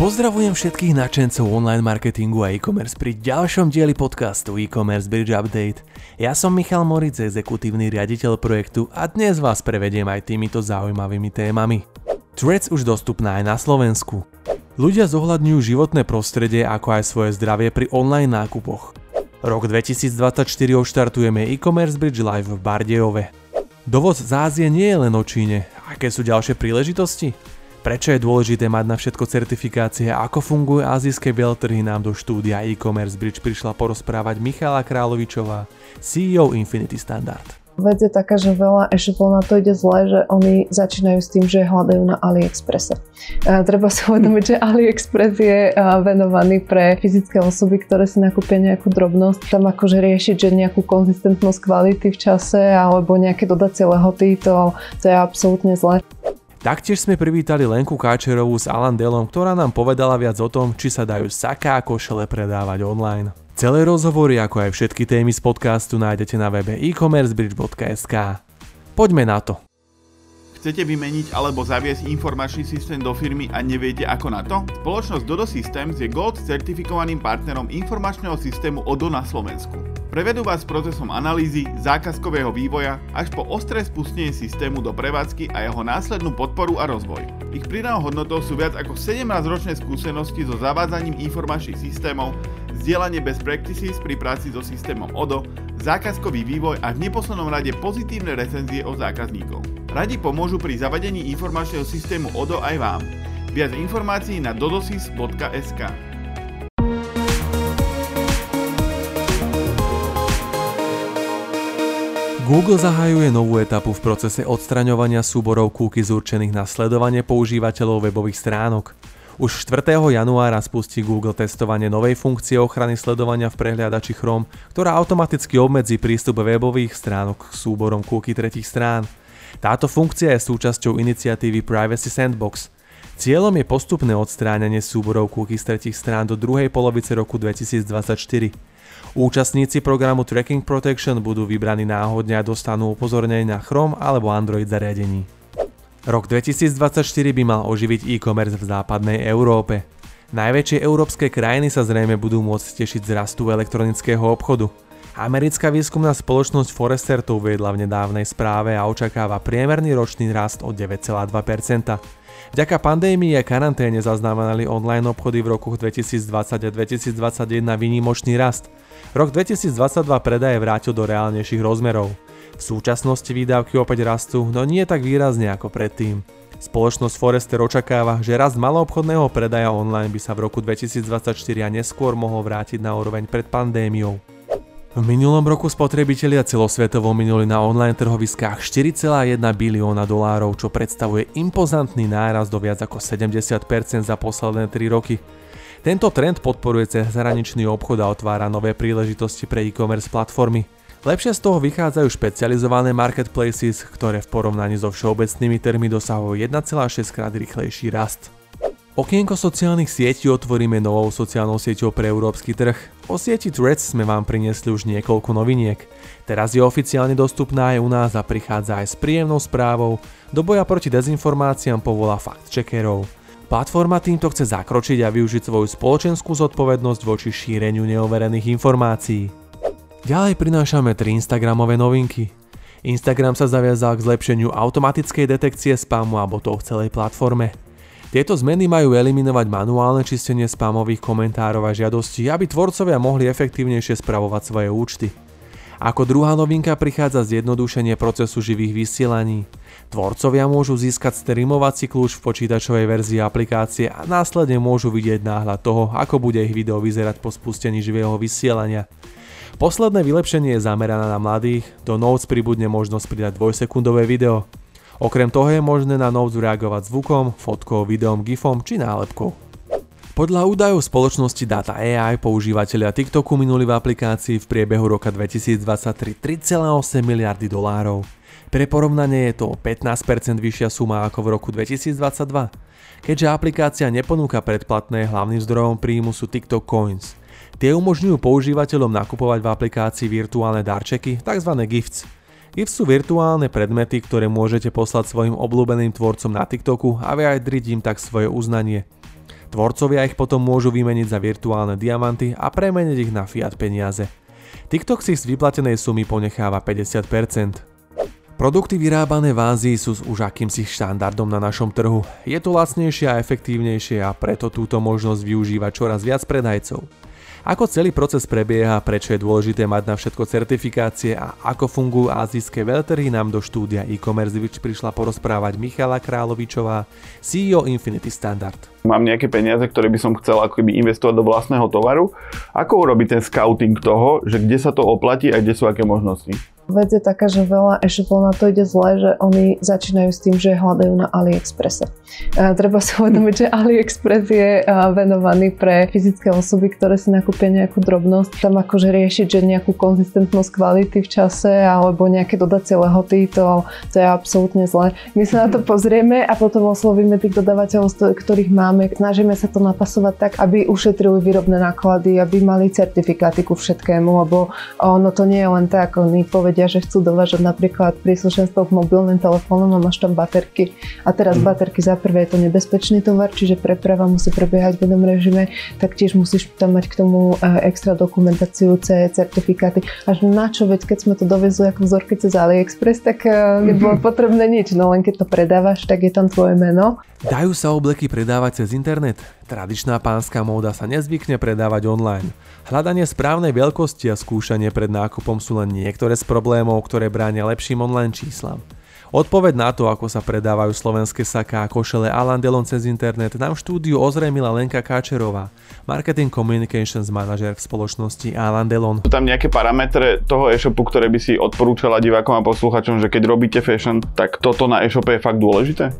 Pozdravujem všetkých nadšencov online marketingu a e-commerce pri ďalšom dieli podcastu E-commerce Bridge Update. Ja som Michal Moric, exekutívny riaditeľ projektu a dnes vás prevediem aj týmito zaujímavými témami. Threads už dostupná aj na Slovensku. Ľudia zohľadňujú životné prostredie ako aj svoje zdravie pri online nákupoch. Rok 2024 oštartujeme e-commerce Bridge Live v Bardejove. Dovoz z Ázie nie je len o Číne. Aké sú ďalšie príležitosti? Prečo je dôležité mať na všetko certifikácie a ako fungujú azijské veľtrhy nám do štúdia e-commerce bridge prišla porozprávať Michala Královičová, CEO Infinity Standard. Vec je taká, že veľa e-shopov na to ide zle, že oni začínajú s tým, že hľadajú na AliExpresse. A treba si uvedomiť, že AliExpress je venovaný pre fyzické osoby, ktoré si nakúpia nejakú drobnosť. Tam akože riešiť, že nejakú konzistentnosť kvality v čase alebo nejaké dodacie lehoty, to, to je absolútne zle. Taktiež sme privítali Lenku Káčerovú s Alan Delom, ktorá nám povedala viac o tom, či sa dajú saká a košele predávať online. Celé rozhovory, ako aj všetky témy z podcastu nájdete na webe e-commercebridge.sk. Poďme na to. Chcete vymeniť alebo zaviesť informačný systém do firmy a neviete ako na to? Spoločnosť Dodo Systems je Gold certifikovaným partnerom informačného systému ODO na Slovensku. Prevedú vás procesom analýzy, zákazkového vývoja až po ostré spustenie systému do prevádzky a jeho následnú podporu a rozvoj. Ich pridanou hodnotou sú viac ako 17-ročné skúsenosti so zavádzaním informačných systémov, zdieľanie best practices pri práci so systémom ODO, zákazkový vývoj a v neposlednom rade pozitívne recenzie od zákazníkov. Radi pomôžu pri zavadení informačného systému ODO aj vám. Viac informácií na dodosys.sk. Google zahajuje novú etapu v procese odstraňovania súborov cookies určených na sledovanie používateľov webových stránok. Už 4. januára spustí Google testovanie novej funkcie ochrany sledovania v prehliadači Chrome, ktorá automaticky obmedzí prístup webových stránok k súborom cookie tretich strán. Táto funkcia je súčasťou iniciatívy Privacy Sandbox. Cieľom je postupné odstránenie súborov cookies tretich strán do druhej polovice roku 2024. Účastníci programu Tracking Protection budú vybraní náhodne a dostanú upozornenie na Chrome alebo Android zariadení. Rok 2024 by mal oživiť e-commerce v západnej Európe. Najväčšie európske krajiny sa zrejme budú môcť tešiť z rastu elektronického obchodu. Americká výskumná spoločnosť Forrester to uviedla v nedávnej správe a očakáva priemerný ročný rast o 9,2%. Vďaka pandémii a karanténe zaznamenali online obchody v rokoch 2020 a 2021 výnimočný rast – Rok 2022 predaje vrátil do reálnejších rozmerov. V súčasnosti výdavky opäť rastú, no nie tak výrazne ako predtým. Spoločnosť Forester očakáva, že rast maloobchodného predaja online by sa v roku 2024 a neskôr mohol vrátiť na úroveň pred pandémiou. V minulom roku spotrebitelia celosvetovo minuli na online trhoviskách 4,1 bilióna dolárov, čo predstavuje impozantný náraz do viac ako 70% za posledné 3 roky. Tento trend podporuje zahraničný obchod a otvára nové príležitosti pre e-commerce platformy. Lepšie z toho vychádzajú špecializované marketplaces, ktoré v porovnaní so všeobecnými trhmi dosahujú 1,6 krát rýchlejší rast. Okienko sociálnych sietí otvoríme novou sociálnou sieťou pre európsky trh. O sieti Threads sme vám priniesli už niekoľko noviniek. Teraz je oficiálne dostupná aj u nás a prichádza aj s príjemnou správou. Do boja proti dezinformáciám povolá fakt checkerov. Platforma týmto chce zakročiť a využiť svoju spoločenskú zodpovednosť voči šíreniu neoverených informácií. Ďalej prinášame tri Instagramové novinky. Instagram sa zaviazal k zlepšeniu automatickej detekcie spamu a botov v celej platforme. Tieto zmeny majú eliminovať manuálne čistenie spamových komentárov a žiadostí, aby tvorcovia mohli efektívnejšie spravovať svoje účty. Ako druhá novinka prichádza zjednodušenie procesu živých vysielaní. Tvorcovia môžu získať streamovací kľúč v počítačovej verzii aplikácie a následne môžu vidieť náhľad toho, ako bude ich video vyzerať po spustení živého vysielania. Posledné vylepšenie je zamerané na mladých, do Notes pribudne možnosť pridať dvojsekundové video. Okrem toho je možné na Notes reagovať zvukom, fotkou, videom, gifom či nálepkou. Podľa údajov spoločnosti Data AI používateľia TikToku minuli v aplikácii v priebehu roka 2023 3,8 miliardy dolárov. Pre porovnanie je to 15% vyššia suma ako v roku 2022. Keďže aplikácia neponúka predplatné, hlavným zdrojom príjmu sú TikTok Coins. Tie umožňujú používateľom nakupovať v aplikácii virtuálne darčeky, tzv. gifts. Gifts sú virtuálne predmety, ktoré môžete poslať svojim obľúbeným tvorcom na TikToku a vyjadriť im tak svoje uznanie. Tvorcovia ich potom môžu vymeniť za virtuálne diamanty a premeniť ich na fiat peniaze. TikTok si z vyplatenej sumy ponecháva 50%. Produkty vyrábané v Ázii sú už akýmsi štandardom na našom trhu. Je to lacnejšie a efektívnejšie a preto túto možnosť využíva čoraz viac predajcov. Ako celý proces prebieha, prečo je dôležité mať na všetko certifikácie a ako fungujú azijské veľtrhy nám do štúdia e-commerce prišla porozprávať Michala Královičová, CEO Infinity Standard. Mám nejaké peniaze, ktoré by som chcel ako keby investovať do vlastného tovaru. Ako urobiť ten scouting toho, že kde sa to oplatí a kde sú aké možnosti? Vec je taká, že veľa e-shopov na to ide zle, že oni začínajú s tým, že hľadajú na AliExpresse. Treba si uvedomiť, že AliExpress je venovaný pre fyzické osoby, ktoré si nakúpia nejakú drobnosť. Tam akože riešiť, že nejakú konzistentnosť kvality v čase alebo nejaké dodacie lehoty, to, to je absolútne zle. My sa na to pozrieme a potom oslovíme tých dodávateľov, ktorých máme. Snažíme sa to napasovať tak, aby ušetrili výrobné náklady, aby mali certifikáty ku všetkému, lebo ono to nie je len tak, oni povedia, ľudia, že chcú dovážať napríklad príslušenstvo k mobilným telefónom a máš tam baterky. A teraz mm. baterky za prvé je to nebezpečný tovar, čiže preprava musí prebiehať v jednom režime, tak tiež musíš tam mať k tomu e, extra dokumentáciu, C, certifikáty. Až na čo, veď keď sme to dovezli ako vzorky cez AliExpress, tak e, nebolo mm-hmm. potrebné nič, no len keď to predávaš, tak je tam tvoje meno. Dajú sa obleky predávať cez internet? Tradičná pánska móda sa nezvykne predávať online. Hľadanie správnej veľkosti a skúšanie pred nákupom sú len niektoré z problémov, ktoré bránia lepším online číslam. Odpoveď na to, ako sa predávajú slovenské saká a košele Alan Delon cez internet, nám v štúdiu ozrejmila Lenka Káčerová, Marketing Communications Manager v spoločnosti Alan Delon. Sú tam nejaké parametre toho e-shopu, ktoré by si odporúčala divákom a posluchačom, že keď robíte fashion, tak toto na e-shope je fakt dôležité?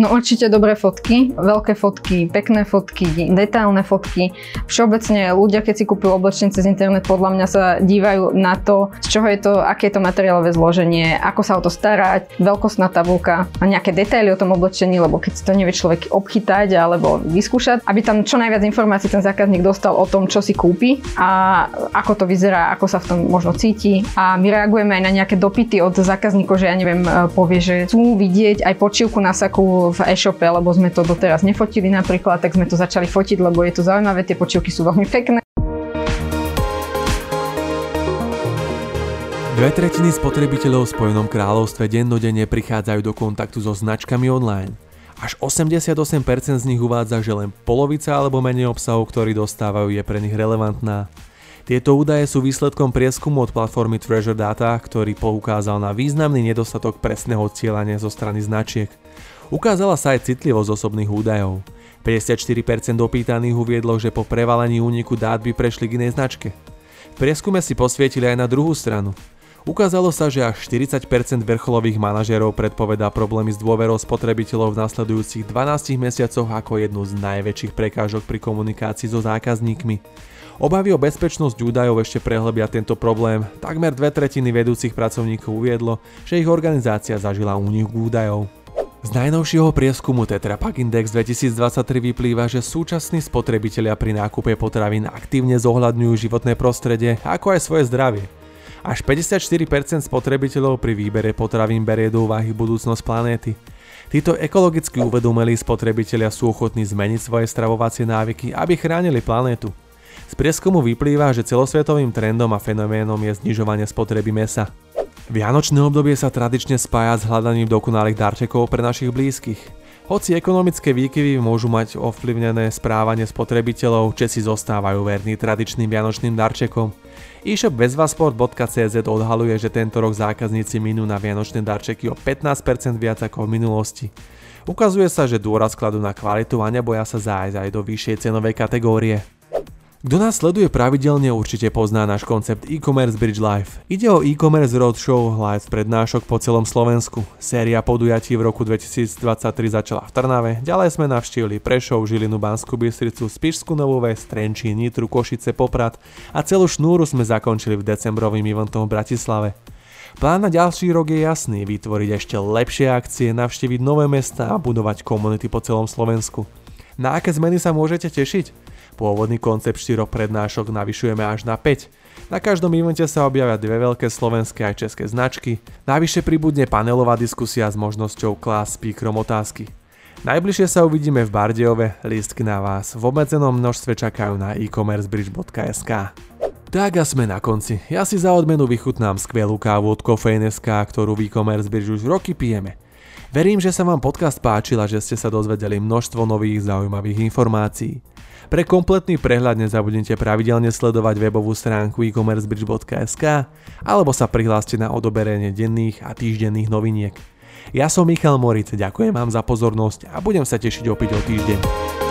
No určite dobré fotky, veľké fotky, pekné fotky, detailné fotky. Všeobecne ľudia, keď si kúpujú oblečenie cez internet, podľa mňa sa dívajú na to, z čoho je to, aké je to materiálové zloženie, ako sa o to starať, veľkostná tabulka a nejaké detaily o tom oblečení, lebo keď si to nevie človek obchytať alebo vyskúšať, aby tam čo najviac informácií ten zákazník dostal o tom, čo si kúpi a ako to vyzerá, ako sa v tom možno cíti. A my reagujeme aj na nejaké dopity od zákazníkov, že ja neviem, povie, že chcú vidieť aj počívku na saku v e-shope, lebo sme to doteraz nefotili napríklad, tak sme to začali fotiť, lebo je to zaujímavé, tie počívky sú veľmi pekné. Dve tretiny spotrebiteľov v Spojenom kráľovstve dennodenne prichádzajú do kontaktu so značkami online. Až 88% z nich uvádza, že len polovica alebo menej obsahu, ktorý dostávajú, je pre nich relevantná. Tieto údaje sú výsledkom prieskumu od platformy Treasure Data, ktorý poukázal na významný nedostatok presného cieľania zo strany značiek. Ukázala sa aj citlivosť osobných údajov. 54% opýtaných uviedlo, že po prevalení úniku dát by prešli k inej značke. V prieskume si posvietili aj na druhú stranu. Ukázalo sa, že až 40% vrcholových manažérov predpovedá problémy s dôverou spotrebiteľov v nasledujúcich 12 mesiacoch ako jednu z najväčších prekážok pri komunikácii so zákazníkmi. Obavy o bezpečnosť údajov ešte prehlbia tento problém. Takmer dve tretiny vedúcich pracovníkov uviedlo, že ich organizácia zažila únik údajov. Z najnovšieho prieskumu Tetra Pak Index 2023 vyplýva, že súčasní spotrebitelia pri nákupe potravín aktívne zohľadňujú životné prostredie, ako aj svoje zdravie. Až 54% spotrebiteľov pri výbere potravín berie do úvahy budúcnosť planéty. Títo ekologicky uvedomelí spotrebitelia sú ochotní zmeniť svoje stravovacie návyky, aby chránili planétu. Z prieskumu vyplýva, že celosvetovým trendom a fenoménom je znižovanie spotreby mesa. Vianočné obdobie sa tradične spája s hľadaním dokonalých darčekov pre našich blízkych. Hoci ekonomické výkyvy môžu mať ovplyvnené správanie spotrebiteľov, Česi zostávajú verní tradičným vianočným darčekom. E-shop bezvasport.cz odhaluje, že tento rok zákazníci minú na vianočné darčeky o 15% viac ako v minulosti. Ukazuje sa, že dôraz kladú na kvalitu a neboja sa zájsť aj do vyššej cenovej kategórie. Kto nás sleduje pravidelne určite pozná náš koncept e-commerce Bridge Life. Ide o e-commerce roadshow live prednášok po celom Slovensku. Séria podujatí v roku 2023 začala v Trnave, ďalej sme navštívili Prešov, Žilinu, Banskú Bystricu, Spišskú Novú Ves, Trenčín, Nitru, Košice, Poprad a celú šnúru sme zakončili v decembrovým eventom v Bratislave. Plán na ďalší rok je jasný, vytvoriť ešte lepšie akcie, navštíviť nové mesta a budovať komunity po celom Slovensku. Na aké zmeny sa môžete tešiť? Pôvodný koncept 4 prednášok navyšujeme až na 5. Na každom evente sa objavia dve veľké slovenské aj české značky, navyše pribudne panelová diskusia s možnosťou klás speakerom otázky. Najbližšie sa uvidíme v Bardejove, lístky na vás v obmedzenom množstve čakajú na e-commercebridge.sk. Tak a sme na konci. Ja si za odmenu vychutnám skvelú kávu od Kofein.sk, ktorú v e-commerce bridge už roky pijeme. Verím, že sa vám podcast páčil a že ste sa dozvedeli množstvo nových zaujímavých informácií. Pre kompletný prehľad nezabudnite pravidelne sledovať webovú stránku e-commercebridge.sk alebo sa prihláste na odoberenie denných a týždenných noviniek. Ja som Michal Moritz, ďakujem vám za pozornosť a budem sa tešiť opäť o týždeň.